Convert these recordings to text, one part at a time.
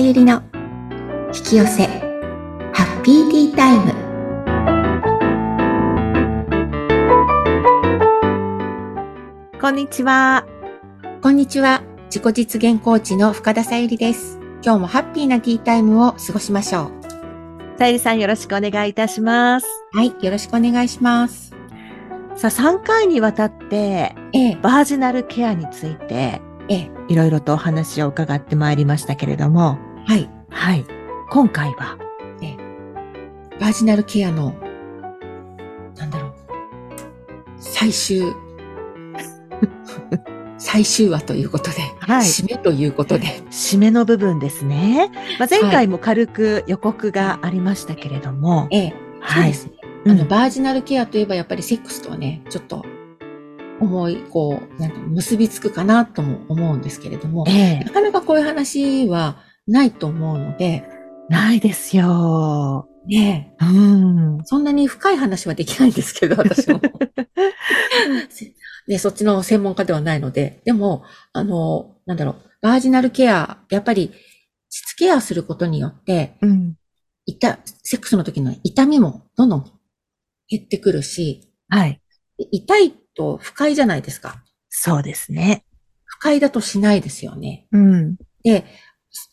ゆりの引き寄せハッピーティータイム。こんにちは。こんにちは。自己実現コーチの深田さゆりです。今日もハッピーなティータイムを過ごしましょう。さゆりさんよろしくお願いいたします。はいよろしくお願いします。さあ、3回にわたって、ええ。バージナルケアについて、ええ。いろいろとお話を伺ってまいりましたけれども、はい。はい。今回は、バージナルケアのなんだろう。最終 最終話ということで、はい。締めということで。締めの部分ですね。まあ、前回も軽く予告がありましたけれども、ええ。そうですね。うん。あの、バージナルケアといえばやっぱりセックスとはね、ちょっと、思い、こう、なんか結びつくかなとも思うんですけれども、ええ。なかなかこういう話はないと思うので、ないですよ。ねえうん。そんなに深い話はできないんですけど、私も。ね、そっちの専門家ではないので、でも、あの、なんだろう、バージナルケア、やっぱり、膣ケアすることによって、うん。いた、セックスの時の痛みもどんどん減ってくるし、はい。痛いと不快じゃないですか。そうですね。不快だとしないですよね。うん。で、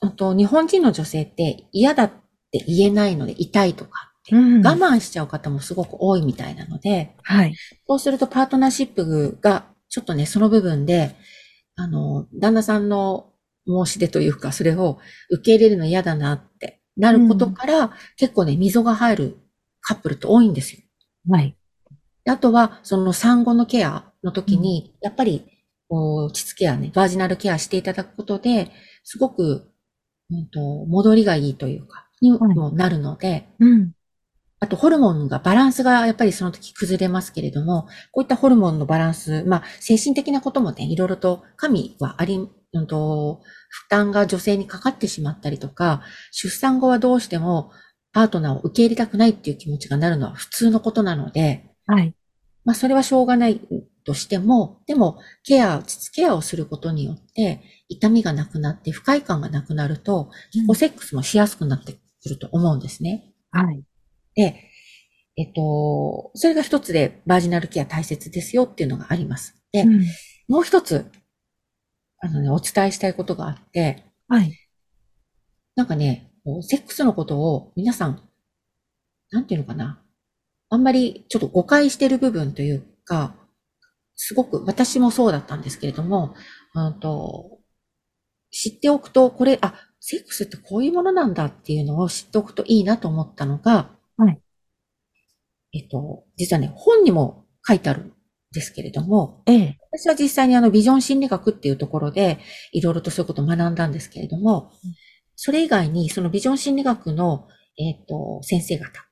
あと日本人の女性って嫌だって言えないので痛いとかって、うん。我慢しちゃう方もすごく多いみたいなので、はい。そうするとパートナーシップがちょっとね、その部分で、あの、旦那さんの申し出というか、それを受け入れるの嫌だなってなることから、結構ね、溝が入るカップルって多いんですよ。はい。であとは、その産後のケアの時に、やっぱり、こう、膣ケアね、バージナルケアしていただくことで、すごく、うんと、戻りがいいというか、にもなるので、うん。あとホルモンが、バランスがやっぱりその時崩れますけれども、こういったホルモンのバランス、まあ、精神的なこともね、いろいろと加味はあり、うんと、負担が女性にかかってしまったりとか、出産後はどうしてもパートナーを受け入れたくないっていう気持ちがなるのは普通のことなので、はい。まあ、それはしょうがないとしても、でも、ケア、膣ケアをすることによって、痛みがなくなって、不快感がなくなると、結構セックスもしやすくなってくると思うんですね。はい。で、えっと、それが一つで、バージナルケア大切ですよっていうのがあります。で、うんもう一つ、あのね、お伝えしたいことがあって、はい。なんかね、セックスのことを皆さん、なんていうのかな。あんまりちょっと誤解してる部分というか、すごく私もそうだったんですけれども、うんと知っておくと、これ、あ、セックスってこういうものなんだっていうのを知っておくといいなと思ったのが、はい。えっと、実はね、本にも書いてあるんですけれども、ええ。私は実際にあのビジョン心理学っていうところでいろいろとそういうことを学んだんですけれども、それ以外にそのビジョン心理学の、えっ、と、先生方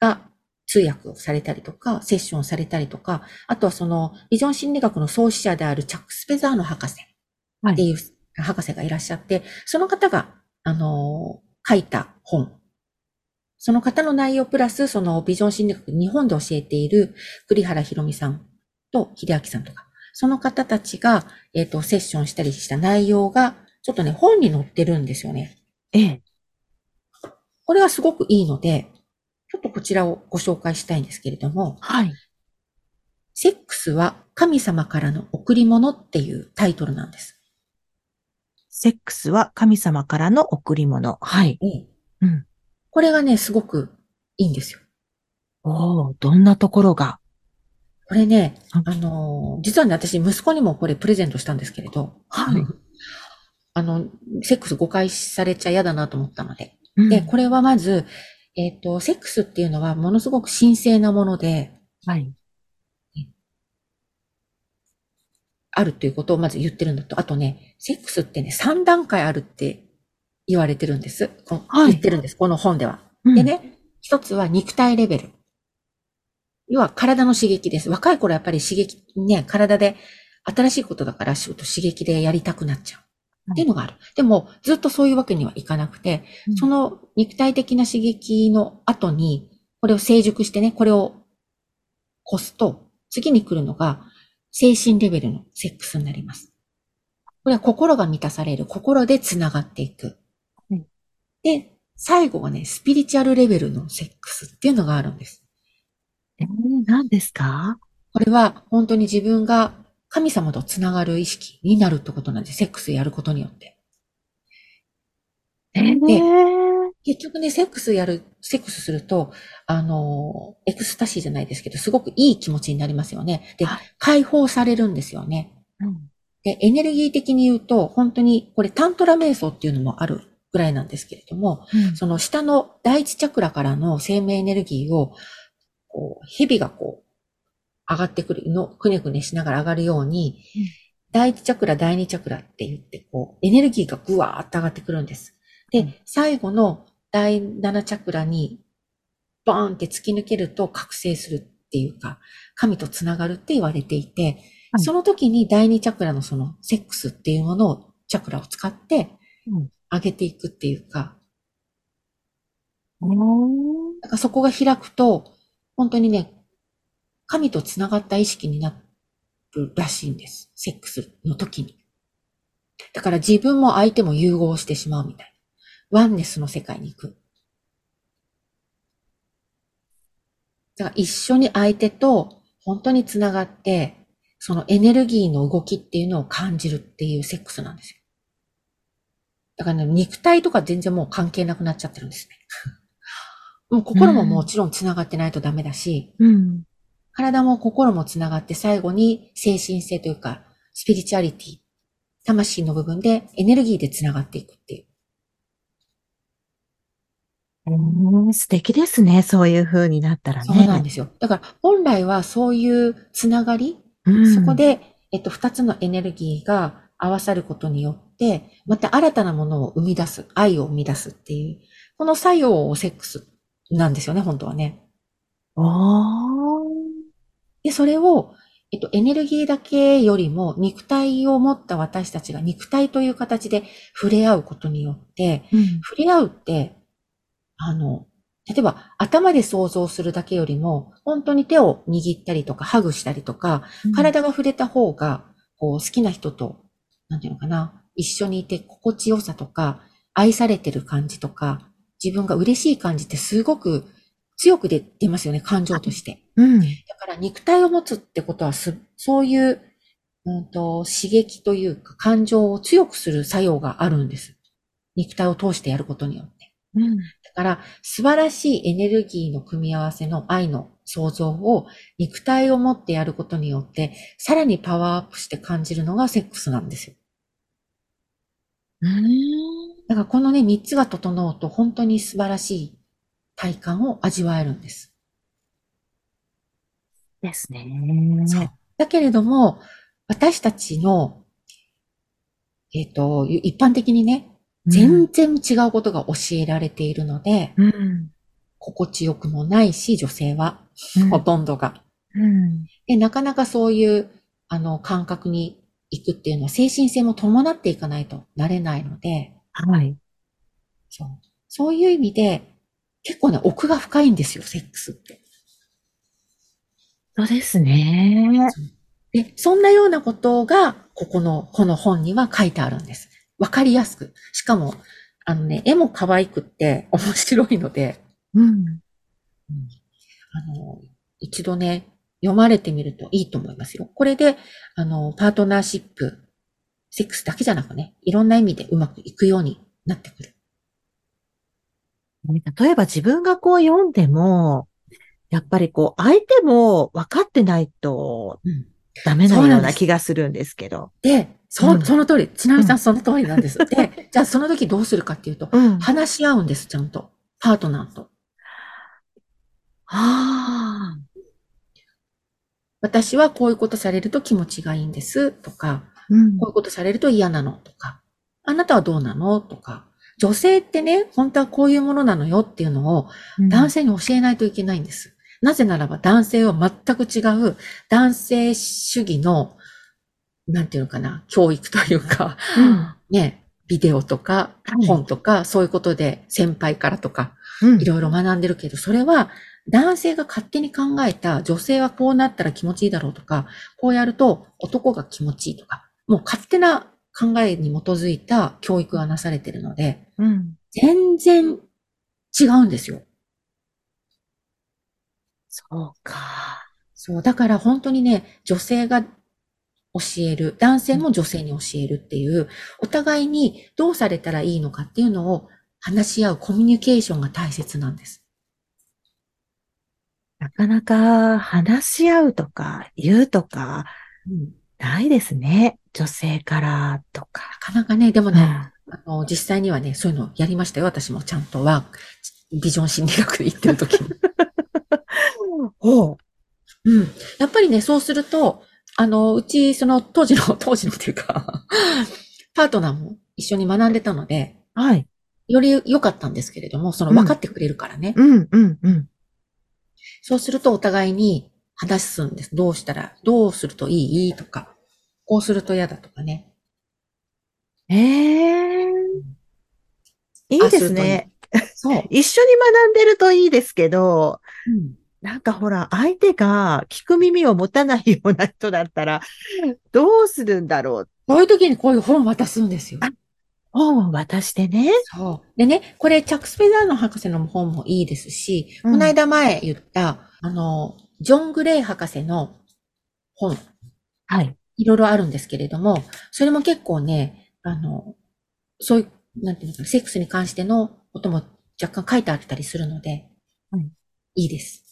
が通訳をされたりとか、セッションをされたりとか、あとはそのビジョン心理学の創始者であるチャック・スペザーの博士はい。っていう博士がいらっしゃって、その方が、あの書いた本。その方の内容プラス、そのビジョン心理学日本で教えている栗原博美さんと秀明さんとか、その方たちが、えっ、と、セッションしたりした内容が、ちょっとね、本に載ってるんですよね。ええ。これはすごくいいので、ちょっとこちらをご紹介したいんですけれども、はい。セックスは神様からの贈り物っていうタイトルなんです。セックスは神様からの贈り物。はい。うん。これがね、すごくいいんですよ。おお、どんなところが？これね、うんあのー、実はね、私、息子にもこれプレゼントしたんですけれど、はい。あの、セックス誤解されちゃ嫌だなと思ったので。うんで、これはまず、えっ、と、セックスっていうのはものすごく神聖なものではい。あるということをまず言ってるんだと、あとね、セックスってね、3段階あるって言われてるんです。こはい言ってるんです、この本では。うんで。ね、一つは肉体レベル。要は体の刺激です。若い頃やっぱり刺激、ね、体で新しいことだから仕事刺激でやりたくなっちゃう。っていうのがある。でも、ずっとそういうわけにはいかなくて、うんその肉体的な刺激の後に、これを成熟してね、これを越すと、次に来るのが、精神レベルのセックスになります。これは心が満たされる、心で繋がっていく。で、最後はね、スピリチュアルレベルのセックスっていうのがあるんです。えー、何ですか？これは本当に自分が神様とつながる意識になるってことなんです。セックスやることによって。えー、結局ね、セックスやる、セックスすると、あの、エクスタシーじゃないですけど、すごくいい気持ちになりますよね。ではい、解放されるんですよね。うんで、エネルギー的に言うと、本当に、これタントラ瞑想っていうのもあるぐらいなんですけれども、うんその下の第一チャクラからの生命エネルギーを、こう、蛇がこう、上がってくるの、くねくねしながら上がるように、うん第一チャクラ、第二チャクラって言って、こう、エネルギーがぐわーっと上がってくるんです。で、うん最後の第七チャクラに、バーンって突き抜けると覚醒するっていうか、神とつながるって言われていて、はいその時に第二チャクラのそのセックスっていうものを、チャクラを使ってうん、上げていくっていうか、うんだからそこが開くと、本当にね、神と繋がった意識になるらしいんです。セックスの時に。だから自分も相手も融合してしまうみたいな。ワンネスの世界に行く。だから一緒に相手と本当に繋がって、そのエネルギーの動きっていうのを感じるっていうセックスなんですよ。だからね、肉体とか全然もう関係なくなっちゃってるんですね。もう心ももちろん繋がってないとダメだし、うん。体も心も繋がって最後に精神性というか、スピリチュアリティ、魂の部分でエネルギーで繋がっていくっていう。うん素敵ですね。そういう風になったらね。そうなんですよ。だから本来はそういう繋がり、うんそこ、で、えっと、二つのエネルギーが合わさることによって、また新たなものを生み出す、愛を生み出すっていう、この作用をセックスなんですよね、本当はね。で、それを、えっと、エネルギーだけよりも、肉体を持った私たちが肉体という形で触れ合うことによって、うん触れ合うって、あの、例えば頭で想像するだけよりも、本当に手を握ったりとか、ハグしたりとか、体が触れた方が、こう、好きな人と、なんていうのかな、一緒にいて心地よさとか、愛されてる感じとか、自分が嬉しい感じってすごく強く出出ますよね、感情として。うん。だから肉体を持つってことはす、そういう、うんと、刺激というか感情を強くする作用があるんです。肉体を通してやることによって。うん。だから、素晴らしいエネルギーの組み合わせの愛の創造を肉体を持ってやることによって、さらにパワーアップして感じるのがセックスなんですよ。うん。だからこのね、三つが整うと本当に素晴らしい体感を味わえるんです。ですね。そう。だけれども、私たちの、えっ、と、一般的にね、全然違うことが教えられているので、うん。心地よくもないし、女性は、うん。ほとんどが。うん。で、なかなかそういう、あの、感覚に行くっていうのは、精神性も伴っていかないとなれないので、はい。そう。そういう意味で、結構ね、奥が深いんですよ、セックスって。そうですね。で、そんなようなことが、ここの、この本には書いてあるんです。わかりやすく。しかも、あのね、絵も可愛くって面白いので、うん。あの、一度ね、読まれてみるといいと思いますよ。これで、あの、パートナーシップ、セックスだけじゃなくね、いろんな意味でうまくいくようになってくる。例えば自分がこう読んでも、やっぱりこう相手も分かってないとうん。ダメなような気がするんですけど。で、そ、うんその通り、ちなみさうんんその通りなんです。で、じゃあその時どうするかっていうと、うん。話し合うんです、ちゃんと。パートナーと。ああ。私はこういうことされると気持ちがいいんです、とか、うんこういうことされると嫌なの、とか、あなたはどうなのとか、女性ってね、本当はこういうものなのよっていうのを男性に教えないといけないんです。なぜならば男性は全く違う男性主義の、なんていうのかな、教育というか、うんね、ビデオとかはい本とか、そういうことで先輩からとか、うんいろいろ学んでるけど、それは男性が勝手に考えた女性はこうなったら気持ちいいだろうとか、こうやると男が気持ちいいとか、もう勝手な考えに基づいた教育がなされているので、うん。全然違うんですよ。そうか。そう。だから本当にね、女性が教える、男性も女性に教えるっていう、お互いにどうされたらいいのかっていうのを話し合うコミュニケーションが大切なんです。なかなか話し合うとか言うとかうん、ないですね。女性からとか。なかなかね、でもね、うんあの、実際にはね、そういうのやりましたよ。私もちゃんとは、ビジョン心理学で言ってる時に。おう。うん。やっぱりね、そうすると、あの、うち、その、当時の、当時のっていうか、パートナーも一緒に学んでたので、はい。より良かったんですけれども、そのうん分かってくれるからね。うん、うん、うん。そうするとお互いに話すんです。どうしたら、どうするといい？とか、こうすると嫌だとかね。ええいいですね。そう。一緒に学んでるといいですけど、うんなんかほら、相手が聞く耳を持たないような人だったら、どうするんだろう。こういう時にこういう本を渡すんですよ。あ本を渡してね。そう。でね、これ、チャック・スペダーの博士の本もいいですし、うんこの間前言った、あの、ジョン・グレイ博士の本、はい。いろいろあるんですけれども、それも結構ね、あの、そういう、なんていうのかな、セックスに関してのことも若干書いてあったりするので、うんいいです。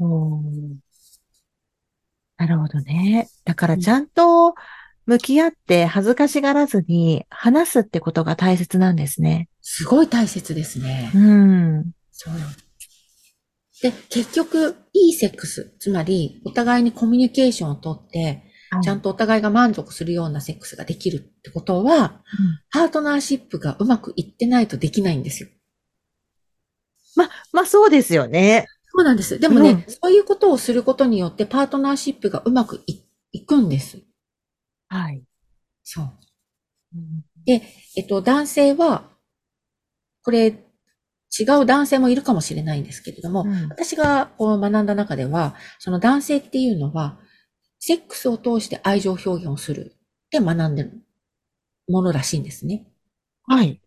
おーなるほどね。だからちゃんと向き合って恥ずかしがらずに話すってことが大切なんですね。すごい大切ですね。うん。そう。で、結局、いいセックス、つまり、お互いにコミュニケーションをとって、ちゃんとお互いが満足するようなセックスができるってことは、パートナーシップがうまくいってないとできないんですよ。まあそうですよね。そうなんです。でもね、うんそういうことをすることによってパートナーシップがうまくいいくんです。はい。そう。うんで、えっと、男性は、これ、違う男性もいるかもしれないんですけれども、うん私がこう学んだ中では、その男性っていうのは、セックスを通して愛情表現をするって学んでるものらしいんですね。はい。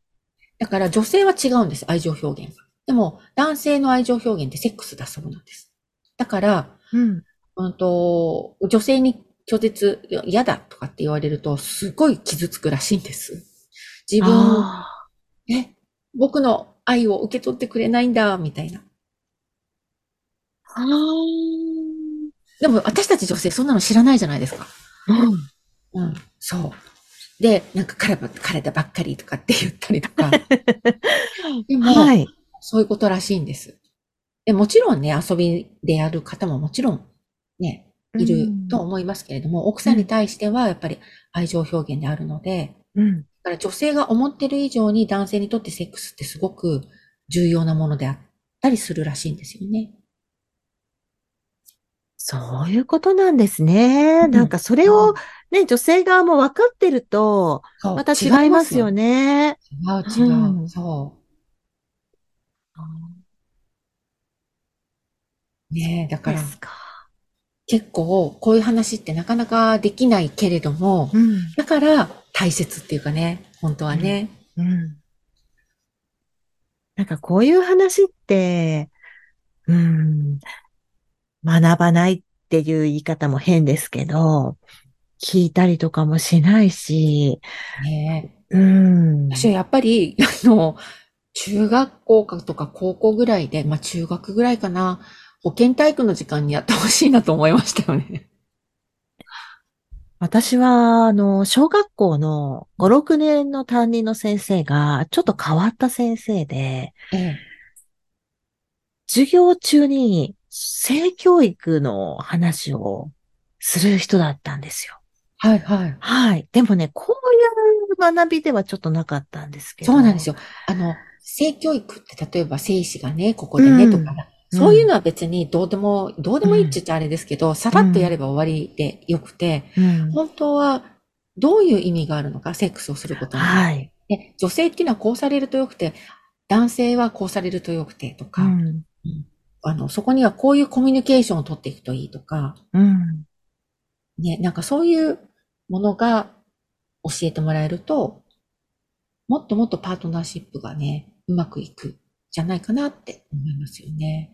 だから女性は違うんです、愛情表現が。でも、男性の愛情表現ってセックスだそうなんです。だから、うん。うんと、女性に拒絶、嫌だとかって言われると、すごい傷つくらしいんです。自分、あえ、僕の愛を受け取ってくれないんだ、みたいな。ーあー。でも私たち女性そんなの知らないじゃないですか。うんうん、そう。で、なんか体ば体ばっかりとかって言ったりとか。でも、はい。そういうことらしいんです。でもちろんね、遊びでやる方ももちろんね、いると思いますけれども、奥さんに対してはやっぱり愛情表現であるので、うん。だから女性が思ってる以上に男性にとってセックスってすごく重要なものであったりするらしいんですよね。そういうことなんですね。うんなんかそれをね、女性側も分かってると、また違いますよ。ね。違う違う。うんそう。ねえ、だからですか。結構こういう話ってなかなかできないけれども、うん。だから大切っていうかね、本当はね。うん。なんかこういう話って、うん、学ばないっていう言い方も変ですけど、聞いたりとかもしないし、ねえうん。私はやっぱり、あの、中学校かとか高校ぐらいで、まあ中学ぐらいかな、保健体育の時間にやってほしいなと思いましたよね。私は、あの、小学校の5、6年の担任の先生が、ちょっと変わった先生で、ええ。授業中に性教育の話をする人だったんですよ。はいはい。はい。でもね、こういう学びではちょっとなかったんですけど。そうなんですよ。あの、性教育って例えば精子がね、ここでね、うんとか、そういうのは別にどうでも、どうでもいいって言っちゃあれですけど、さらっとやれば終わりでよくて、うん。本当はどういう意味があるのか、セックスをすることに。はい。で女性っていうのはこうされるとよくて、男性はこうされるとよくてとか、うん。あの、そこにはこういうコミュニケーションを取っていくといいとか、うん。ね、なんかそういうものが教えてもらえると、もっともっとパートナーシップがね、うまくいくじゃないかなって思いますよね。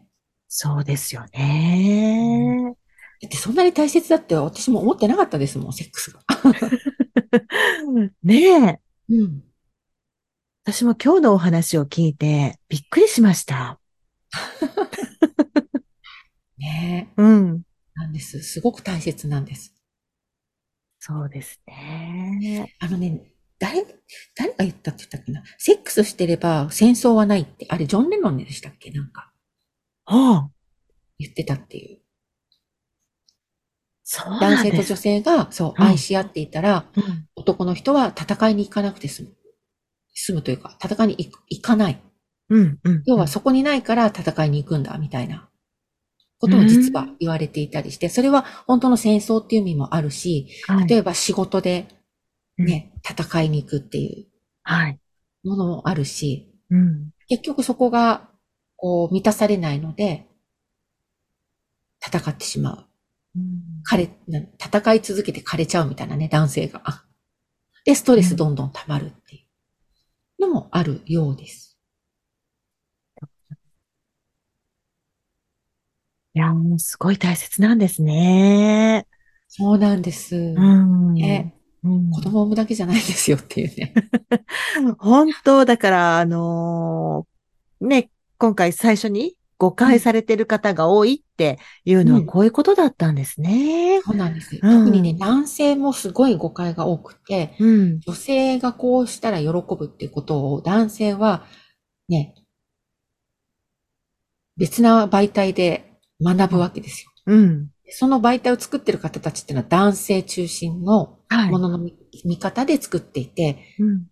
そうですよね。だってそんなに大切だって私も思ってなかったですもん、セックスが。ねえ。うん。私も今日のお話を聞いてびっくりしました。ねうん。なんです。すごく大切なんです。そうですね。あのね、誰、誰が言ったって言ったっけな？セックスしてれば戦争はないって、あれジョン・レノンでしたっけ？なんかああ、言ってたっていう。そう男性。と女性が、そう、うん愛し合っていたら、うん男の人は戦いに行かなくて済む。済むというか、戦いに行く行かない。うん、うん。要はそこにないから戦いに行くんだ、みたいなことを実は言われていたりして、それは本当の戦争っていう意味もあるし、はい、例えば仕事でね、戦いに行くっていうはい。ものもあるし、うん。結局そこがこう満たされないので、戦ってしまう。うん枯れ、な戦い続けて枯れちゃうみたいなね、男性が。で、ストレスどんどん溜まるっていうのもあるようです。いや、もうすごい大切なんですね。そうなんです。うん。ねうん子供を産むだけじゃないですよっていうね。本当、だから、あのーね、今回最初に誤解されてる方が多いっていうのはうんこういうことだったんですね。そうなんです。うん特にね、男性もすごい誤解が多くて、うん。女性がこうしたら喜ぶっていうことを男性はね、別な媒体で学ぶわけですよ。うん。その媒体を作ってる方たちっていうのは男性中心のはい。ものの見見方で作っていて、うん。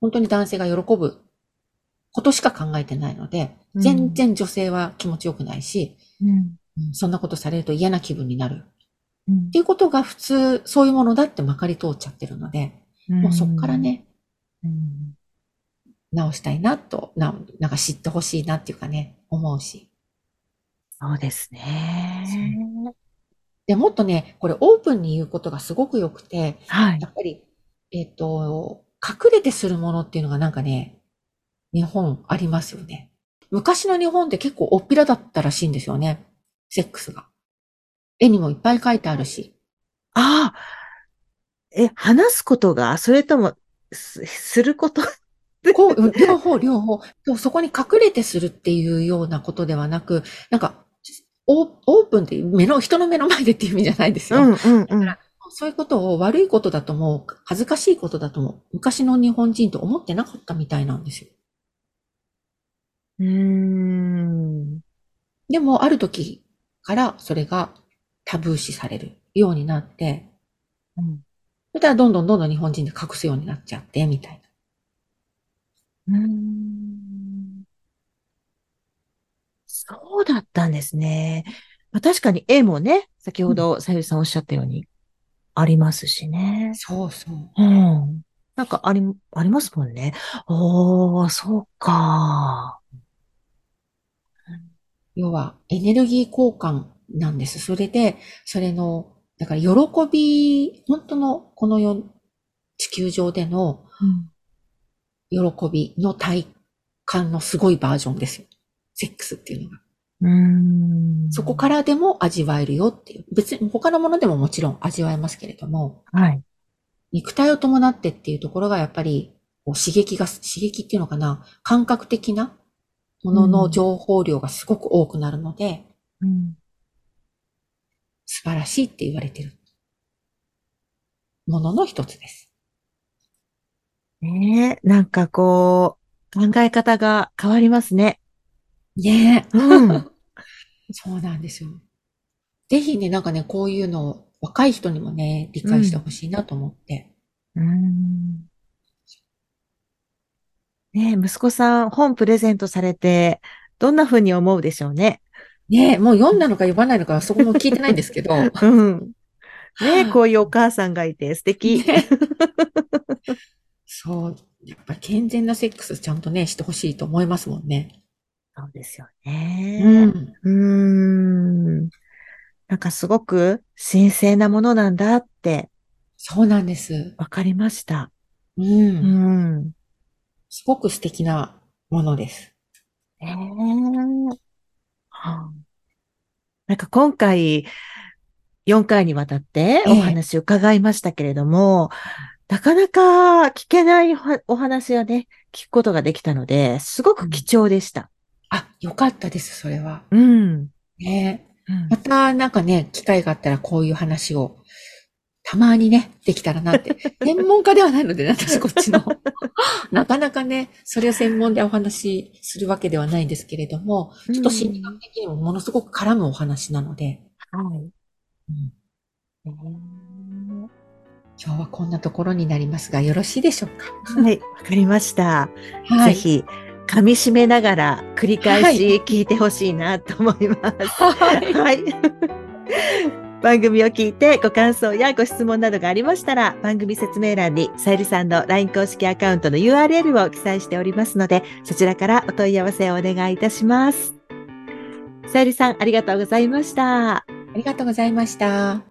本当に男性が喜ぶことしか考えてないので、うん全然女性は気持ちよくないし、うん。うんそんなことされると嫌な気分になる。うんっていうことが普通、そういうものだってまかり通っちゃってるので、もうそっから。ね、うん直したいなと、ななんか知ってほしいなっていうかね、思うし。そうですね。で、もっとね、これオープンに言うことがすごく良くて、はいや。っぱり、えっ、と、隠れてするものっていうのがなんかね、日本ありますよね。昔の日本って結構おっぴらだったらしいんですよね。セックスが。絵にもいっぱい書いてあるし。ああ、え、話すことが、それとも、す、すること？こう、うん両方、両方。そこに隠れてするっていうようなことではなく、なんか、オープンって目の、人の目の前でっていう意味じゃないですよ。うんうんうん。そういうことを悪いことだとも、恥ずかしいことだとも、昔の日本人と思ってなかったみたいなんですよ。うーん。でも、ある時からそれがタブー視されるようになって、うんそれからどんどんどんどん日本人で隠すようになっちゃって、みたいな。うーんそうだったんですね。まあ、確かに絵もね、先ほどさゆりさんおっしゃったように、ありますしね。そうそう。うん。なんかあり、ありますもんね。おー、そうか。要は、エネルギー交換なんです。それで、それの、だから喜び、本当のこの世、地球上での喜びの体感のすごいバージョンですよ。セックスっていうのが。うん。そこからでも味わえるよっていう。別に他のものでももちろん味わえますけれども、はい。肉体を伴ってっていうところがやっぱりこう刺激が、刺激っていうのかな、感覚的なものの情報量がすごく多くなるので、うん。素晴らしいって言われてるものの一つです。ねえ、なんかこう、考え方が変わりますね。ねえ。うん。そうなんですよ。ぜひね、なんかね、こういうのを若い人にもね、理解してほしいなと思って。うん。ねえ、息子さん本プレゼントされて、どんな風に思うでしょうね。ねえ、もう読んだのか読まないのかそこも聞いてないんですけど。うん。ねえ、こういうお母さんがいて素敵。ねそう。やっぱり健全なセックスちゃんとね、してほしいと思いますもんね。そうですようね。ん。うーん。なんかすごく神聖なものなんだってそうなんです。わかりました。う。うんん。すごく素敵なものです。ええはあなんか今回、4回にわたってお話を伺いましたけれども、なかなか聞けないはお話をね、聞くことができたので、すごく貴重でした。あ、よかったです、それは。うん。ねうんまたなんかね、機会があったらこういう話を、たまにね、できたらなって。専門家ではないのでね、私こっちの。なかなかね、それを専門でお話しするわけではないんですけれども、ちょっと心理学的にもものすごく絡むお話なので、はい。うんえ今日はこんなところになりますが、よろしいでしょうか？ーはい、わかりました。はい。ぜひ、噛み締めながら繰り返し聞いてほしいなと思います。はい。はい。番組を聞いてご感想やご質問などがありましたら、番組説明欄にさゆりさんの LINE 公式アカウントの URL を記載しておりますので、そちらからお問い合わせをお願いいたします。さゆりさん、ありがとうございました。ありがとうございました。